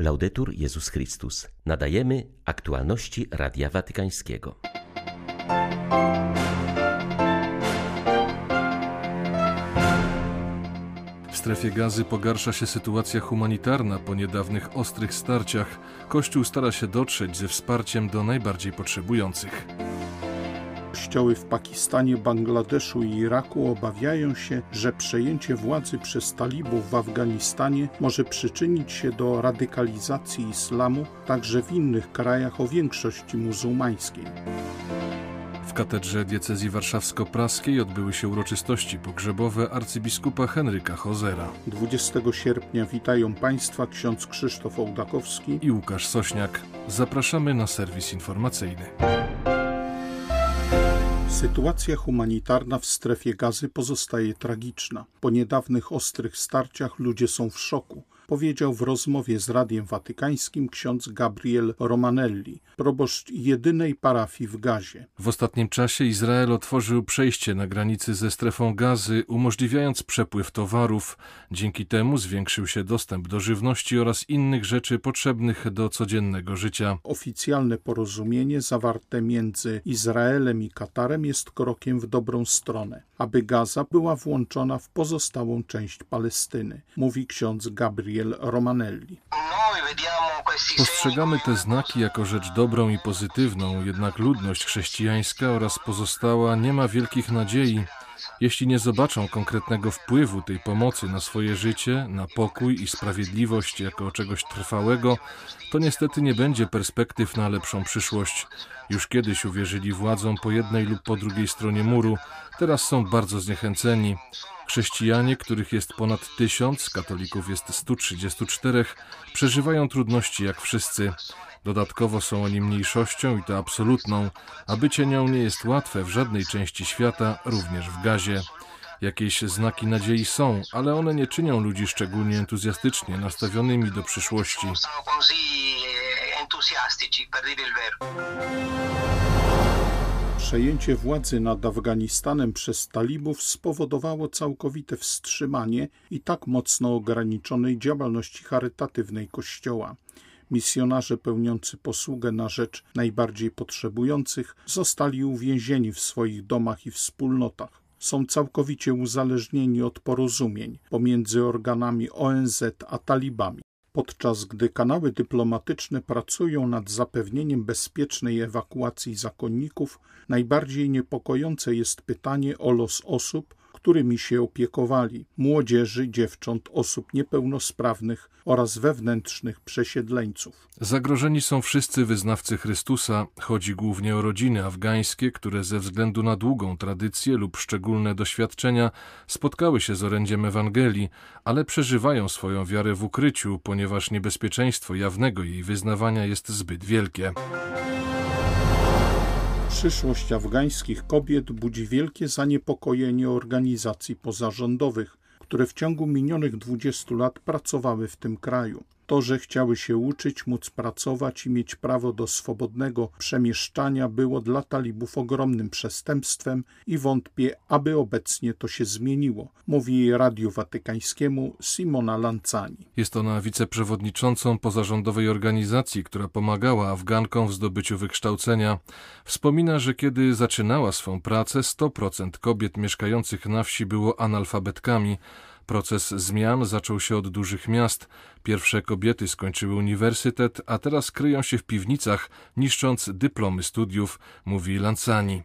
Laudetur Jezus Chrystus. Nadajemy aktualności Radia Watykańskiego. W strefie gazy pogarsza się sytuacja humanitarna po niedawnych ostrych starciach. Kościół stara się dotrzeć ze wsparciem do najbardziej potrzebujących. Kościoły w Pakistanie, Bangladeszu i Iraku obawiają się, że przejęcie władzy przez talibów w Afganistanie może przyczynić się do radykalizacji islamu także w innych krajach o większości muzułmańskiej. W katedrze diecezji warszawsko-praskiej odbyły się uroczystości pogrzebowe arcybiskupa Henryka Hozera. 20 sierpnia witają Państwa ksiądz Krzysztof Ołdakowski i Łukasz Sośniak. Zapraszamy na serwis informacyjny. Sytuacja humanitarna w strefie gazy pozostaje tragiczna. Po niedawnych ostrych starciach ludzie są w szoku powiedział w rozmowie z Radiem Watykańskim ksiądz Gabriel Romanelli, proboszcz jedynej parafii w Gazie. W ostatnim czasie Izrael otworzył przejście na granicy ze strefą gazy, umożliwiając przepływ towarów. Dzięki temu zwiększył się dostęp do żywności oraz innych rzeczy potrzebnych do codziennego życia. Oficjalne porozumienie zawarte między Izraelem i Katarem jest krokiem w dobrą stronę, aby Gaza była włączona w pozostałą część Palestyny, mówi ksiądz Gabriel Romanelli. Postrzegamy te znaki jako rzecz dobrą i pozytywną, jednak ludność chrześcijańska oraz pozostała nie ma wielkich nadziei, jeśli nie zobaczą konkretnego wpływu tej pomocy na swoje życie, na pokój i sprawiedliwość jako czegoś trwałego, to niestety nie będzie perspektyw na lepszą przyszłość. Już kiedyś uwierzyli władzom po jednej lub po drugiej stronie muru, teraz są bardzo zniechęceni. Chrześcijanie, których jest ponad tysiąc, katolików jest 134, przeżywają trudności jak wszyscy. Dodatkowo są oni mniejszością i to absolutną, a bycie nią nie jest łatwe w żadnej części świata, również w gazie. Jakieś znaki nadziei są, ale one nie czynią ludzi szczególnie entuzjastycznie nastawionymi do przyszłości. Przejęcie władzy nad Afganistanem przez talibów spowodowało całkowite wstrzymanie i tak mocno ograniczonej działalności charytatywnej Kościoła. Misjonarze pełniący posługę na rzecz najbardziej potrzebujących zostali uwięzieni w swoich domach i wspólnotach. Są całkowicie uzależnieni od porozumień pomiędzy organami ONZ a talibami podczas gdy kanały dyplomatyczne pracują nad zapewnieniem bezpiecznej ewakuacji zakonników, najbardziej niepokojące jest pytanie o los osób, którymi się opiekowali młodzieży, dziewcząt, osób niepełnosprawnych oraz wewnętrznych przesiedleńców. Zagrożeni są wszyscy wyznawcy Chrystusa. Chodzi głównie o rodziny afgańskie, które ze względu na długą tradycję lub szczególne doświadczenia spotkały się z orędziem Ewangelii, ale przeżywają swoją wiarę w ukryciu, ponieważ niebezpieczeństwo jawnego jej wyznawania jest zbyt wielkie. Przyszłość afgańskich kobiet budzi wielkie zaniepokojenie organizacji pozarządowych, które w ciągu minionych 20 lat pracowały w tym kraju to, że chciały się uczyć, móc pracować i mieć prawo do swobodnego przemieszczania, było dla talibów ogromnym przestępstwem i wątpię, aby obecnie to się zmieniło, mówi Radiu Watykańskiemu Simona Lancani. Jest ona wiceprzewodniczącą pozarządowej organizacji, która pomagała Afgankom w zdobyciu wykształcenia. Wspomina, że kiedy zaczynała swą pracę, 100% kobiet mieszkających na wsi było analfabetkami. Proces zmian zaczął się od dużych miast. Pierwsze kobiety skończyły uniwersytet, a teraz kryją się w piwnicach, niszcząc dyplomy studiów, mówi Lancani.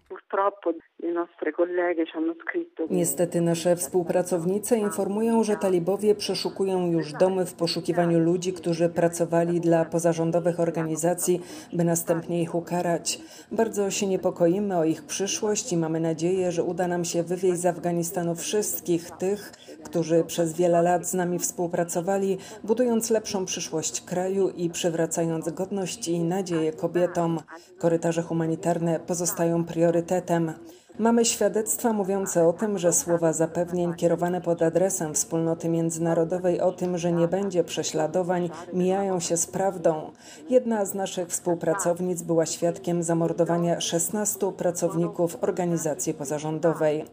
Niestety nasze współpracownice informują, że talibowie przeszukują już domy w poszukiwaniu ludzi, którzy pracowali dla pozarządowych organizacji, by następnie ich ukarać. Bardzo się niepokoimy o ich przyszłość i mamy nadzieję, że uda nam się wywieźć z Afganistanu wszystkich tych, którzy przez wiele lat z nami współpracowali, budując lepszą przyszłość kraju i przywracając godność i nadzieję kobietom. Korytarze humanitarne pozostają priorytetem. Mamy świadectwa mówiące o tym, że słowa zapewnień kierowane pod adresem wspólnoty międzynarodowej o tym, że nie będzie prześladowań, mijają się z prawdą. Jedna z naszych współpracownic była świadkiem zamordowania 16 pracowników organizacji pozarządowej.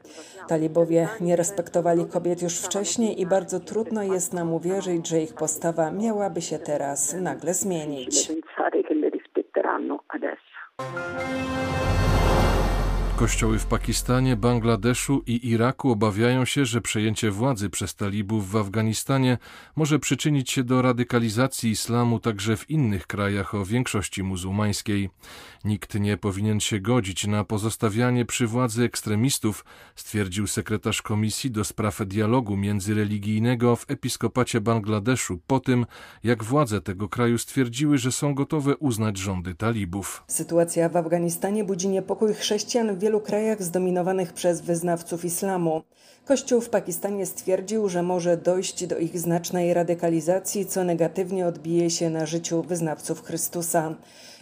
Talibowie nie respektowali kobiet już wcześniej i bardzo trudno jest nam uwierzyć, że ich postawa miałaby się teraz nagle zmienić. Kościoły w Pakistanie, Bangladeszu i Iraku obawiają się, że przejęcie władzy przez talibów w Afganistanie może przyczynić się do radykalizacji islamu także w innych krajach o większości muzułmańskiej. Nikt nie powinien się godzić na pozostawianie przy władzy ekstremistów, stwierdził sekretarz Komisji do spraw dialogu międzyreligijnego w episkopacie Bangladeszu po tym, jak władze tego kraju stwierdziły, że są gotowe uznać rządy talibów. Sytuacja w Afganistanie budzi niepokój chrześcijan w wielu krajach zdominowanych przez wyznawców islamu. Kościół w Pakistanie stwierdził, że może dojść do ich znacznej radykalizacji, co negatywnie odbije się na życiu wyznawców Chrystusa.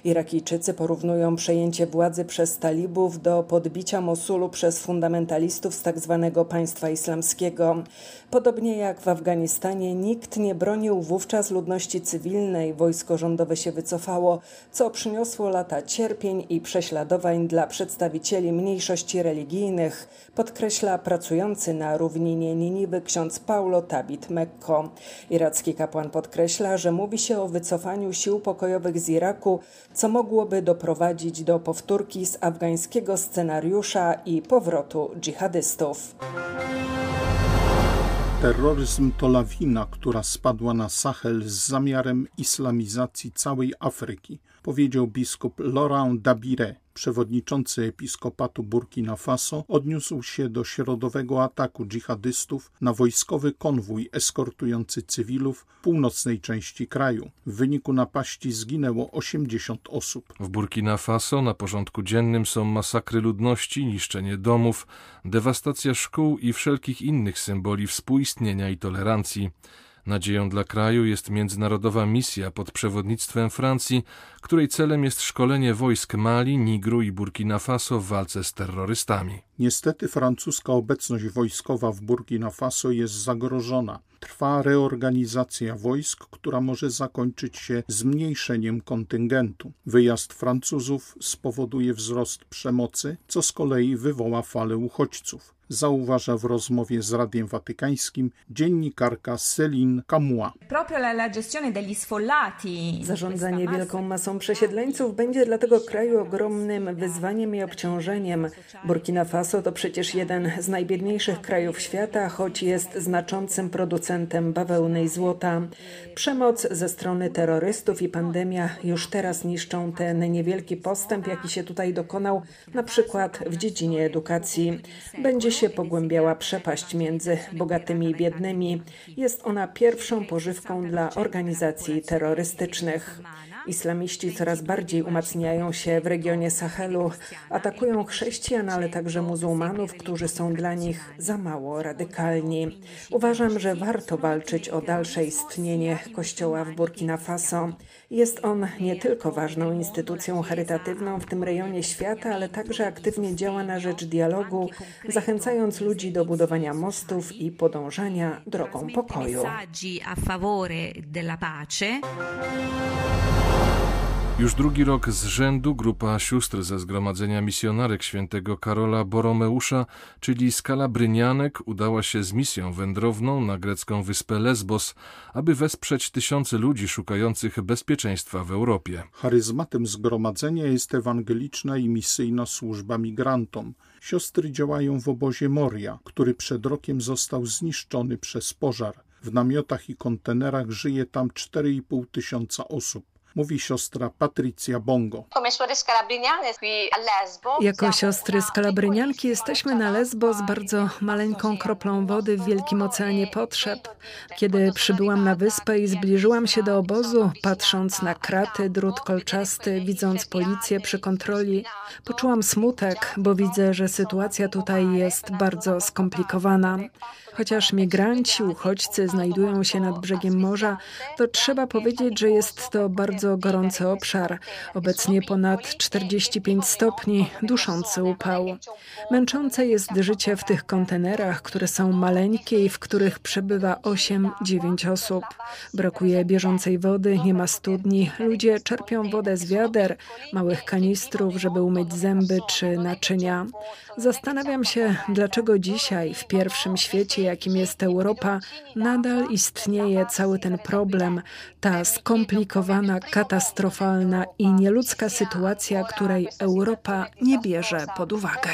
Irakijczycy porównują przejęcie władzy przez talibów do podbicia Mosulu przez fundamentalistów z tzw. Tak państwa islamskiego. Podobnie jak w Afganistanie, nikt nie bronił wówczas ludności cywilnej, wojsko rządowe się wycofało, co przyniosło lata cierpień i prześladowań dla przedstawicieli mniejszości religijnych, podkreśla pracujący na równinie Niniwy ksiądz Paulo Tabit Mekko. Iracki kapłan podkreśla, że mówi się o wycofaniu sił pokojowych z Iraku, co mogłoby doprowadzić do powtórki z afgańskiego scenariusza i powrotu dżihadystów. Terroryzm to lawina, która spadła na Sahel z zamiarem islamizacji całej Afryki, powiedział biskup Laurent Dabire, przewodniczący episkopatu Burkina Faso, odniósł się do środowego ataku dżihadystów na wojskowy konwój eskortujący cywilów w północnej części kraju. W wyniku napaści zginęło 80 osób. W Burkina Faso na porządku dziennym są masakry ludności, niszczenie domów, dewastacja szkół i wszelkich innych symboli współistnienia i tolerancji. Nadzieją dla kraju jest międzynarodowa misja pod przewodnictwem Francji, której celem jest szkolenie wojsk Mali, Nigru i Burkina Faso w walce z terrorystami. Niestety francuska obecność wojskowa w Burkina Faso jest zagrożona. Trwa reorganizacja wojsk, która może zakończyć się zmniejszeniem kontyngentu. Wyjazd Francuzów spowoduje wzrost przemocy, co z kolei wywoła falę uchodźców zauważa w rozmowie z Radiem Watykańskim dziennikarka Céline Camua. Zarządzanie wielką masą przesiedleńców będzie dla tego kraju ogromnym wyzwaniem i obciążeniem. Burkina Faso to przecież jeden z najbiedniejszych krajów świata, choć jest znaczącym producentem bawełny i złota. Przemoc ze strony terrorystów i pandemia już teraz niszczą ten niewielki postęp, jaki się tutaj dokonał, na przykład w dziedzinie edukacji. Będzie się pogłębiała przepaść między bogatymi i biednymi. Jest ona pierwszą pożywką dla organizacji terrorystycznych. Islamiści coraz bardziej umacniają się w regionie Sahelu, atakują chrześcijan, ale także muzułmanów, którzy są dla nich za mało radykalni. Uważam, że warto walczyć o dalsze istnienie Kościoła w Burkina Faso. Jest on nie tylko ważną instytucją charytatywną w tym rejonie świata, ale także aktywnie działa na rzecz dialogu, zachęcając ludzi do budowania mostów i podążania drogą pokoju. Już drugi rok z rzędu grupa sióstr ze zgromadzenia misjonarek świętego Karola Boromeusza, czyli skalabrynianek, udała się z misją wędrowną na grecką wyspę Lesbos, aby wesprzeć tysiące ludzi szukających bezpieczeństwa w Europie. Charyzmatem zgromadzenia jest ewangeliczna i misyjna służba migrantom. Siostry działają w obozie Moria, który przed rokiem został zniszczony przez pożar. W namiotach i kontenerach żyje tam 4,5 tysiąca osób mówi siostra Patrycja Bongo. Jako siostry skalabrynianki jesteśmy na Lesbo z bardzo maleńką kroplą wody w wielkim oceanie potrzeb. Kiedy przybyłam na wyspę i zbliżyłam się do obozu, patrząc na kraty, drut kolczasty, widząc policję przy kontroli, poczułam smutek, bo widzę, że sytuacja tutaj jest bardzo skomplikowana. Chociaż migranci, uchodźcy znajdują się nad brzegiem morza, to trzeba powiedzieć, że jest to bardzo bardzo gorący obszar, obecnie ponad 45 stopni, duszący upał. Męczące jest życie w tych kontenerach, które są maleńkie i w których przebywa 8-9 osób. Brakuje bieżącej wody, nie ma studni, ludzie czerpią wodę z wiader, małych kanistrów, żeby umyć zęby czy naczynia. Zastanawiam się, dlaczego dzisiaj, w pierwszym świecie, jakim jest Europa, nadal istnieje cały ten problem, ta skomplikowana, katastrofalna i nieludzka sytuacja, której Europa nie bierze pod uwagę.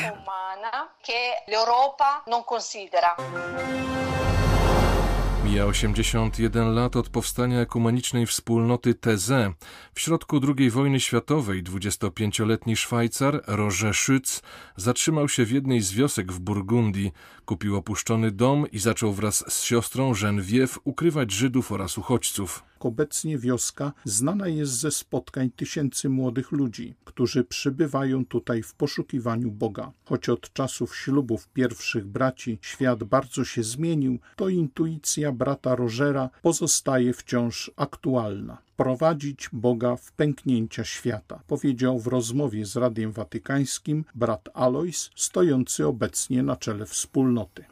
Mija 81 lat od powstania ekumenicznej wspólnoty Teze. W środku II wojny światowej 25-letni Szwajcar Roger Schütz zatrzymał się w jednej z wiosek w Burgundii, kupił opuszczony dom i zaczął wraz z siostrą Geneviève ukrywać Żydów oraz uchodźców. Obecnie wioska znana jest ze spotkań tysięcy młodych ludzi, którzy przybywają tutaj w poszukiwaniu Boga. Choć od czasów ślubów pierwszych braci świat bardzo się zmienił, to intuicja brata Rogera pozostaje wciąż aktualna wprowadzić Boga w pęknięcia świata, powiedział w rozmowie z Radiem Watykańskim brat Alois, stojący obecnie na czele wspólnoty.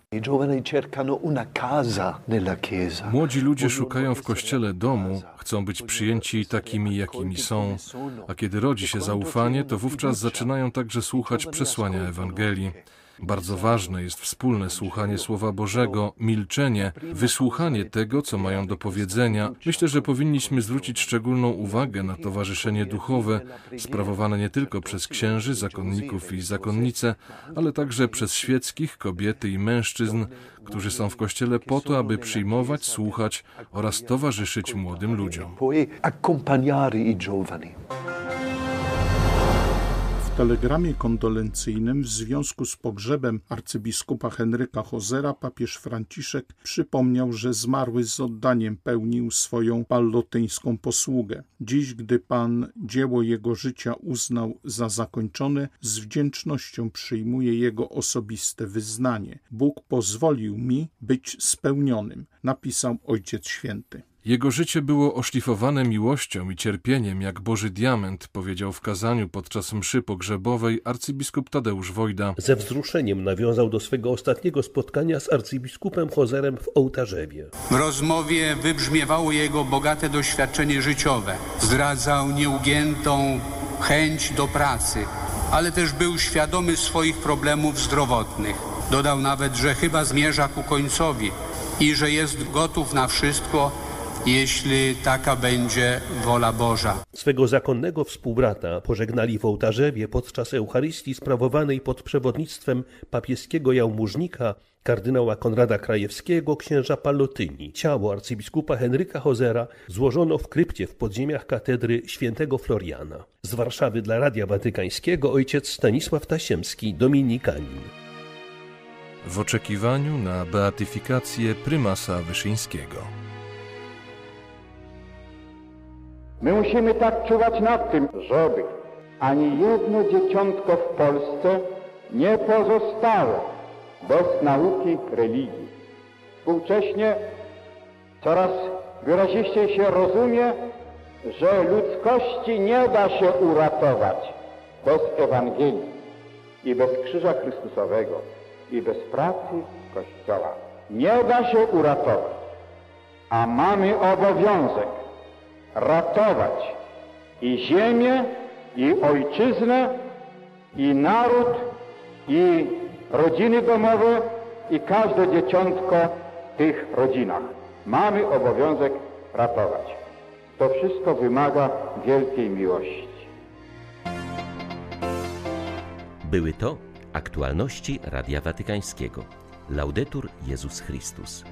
Młodzi ludzie szukają w kościele domu, chcą być przyjęci takimi, jakimi są, a kiedy rodzi się zaufanie, to wówczas zaczynają także słuchać przesłania Ewangelii. Bardzo ważne jest wspólne słuchanie Słowa Bożego, milczenie, wysłuchanie tego, co mają do powiedzenia. Myślę, że powinniśmy zwrócić szczególną uwagę na towarzyszenie duchowe, sprawowane nie tylko przez księży, zakonników i zakonnice, ale także przez świeckich, kobiety i mężczyzn, którzy są w kościele po to, aby przyjmować, słuchać oraz towarzyszyć młodym ludziom telegramie kondolencyjnym w związku z pogrzebem arcybiskupa Henryka Hozera papież Franciszek przypomniał, że zmarły z oddaniem pełnił swoją pallotyńską posługę. Dziś, gdy Pan dzieło jego życia uznał za zakończone, z wdzięcznością przyjmuje jego osobiste wyznanie. Bóg pozwolił mi być spełnionym, napisał Ojciec Święty. Jego życie było oszlifowane miłością i cierpieniem, jak Boży diament, powiedział w kazaniu podczas mszy pogrzebowej arcybiskup Tadeusz Wojda. Ze wzruszeniem nawiązał do swego ostatniego spotkania z arcybiskupem Hozerem w Ołtarzewie. W rozmowie wybrzmiewało jego bogate doświadczenie życiowe. Zdradzał nieugiętą chęć do pracy, ale też był świadomy swoich problemów zdrowotnych. Dodał nawet, że chyba zmierza ku końcowi i że jest gotów na wszystko, jeśli taka będzie wola Boża. Swego zakonnego współbrata pożegnali w ołtarzewie podczas Eucharystii sprawowanej pod przewodnictwem papieskiego jałmużnika kardynała Konrada Krajewskiego, księża Pallotyni. Ciało arcybiskupa Henryka Hozera złożono w krypcie w podziemiach katedry świętego Floriana. Z Warszawy dla Radia Watykańskiego ojciec Stanisław Tasiemski, dominikanin. W oczekiwaniu na beatyfikację prymasa Wyszyńskiego. My musimy tak czuwać nad tym, żeby ani jedno dzieciątko w Polsce nie pozostało bez nauki religii. Współcześnie coraz wyraziście się rozumie, że ludzkości nie da się uratować bez Ewangelii i bez Krzyża Chrystusowego i bez pracy Kościoła. Nie da się uratować, a mamy obowiązek ratować i ziemię, i ojczyznę, i naród, i rodziny domowe, i każde dzieciątko w tych rodzinach. Mamy obowiązek ratować. To wszystko wymaga wielkiej miłości. Były to aktualności Radia Watykańskiego. Laudetur Jezus Chrystus.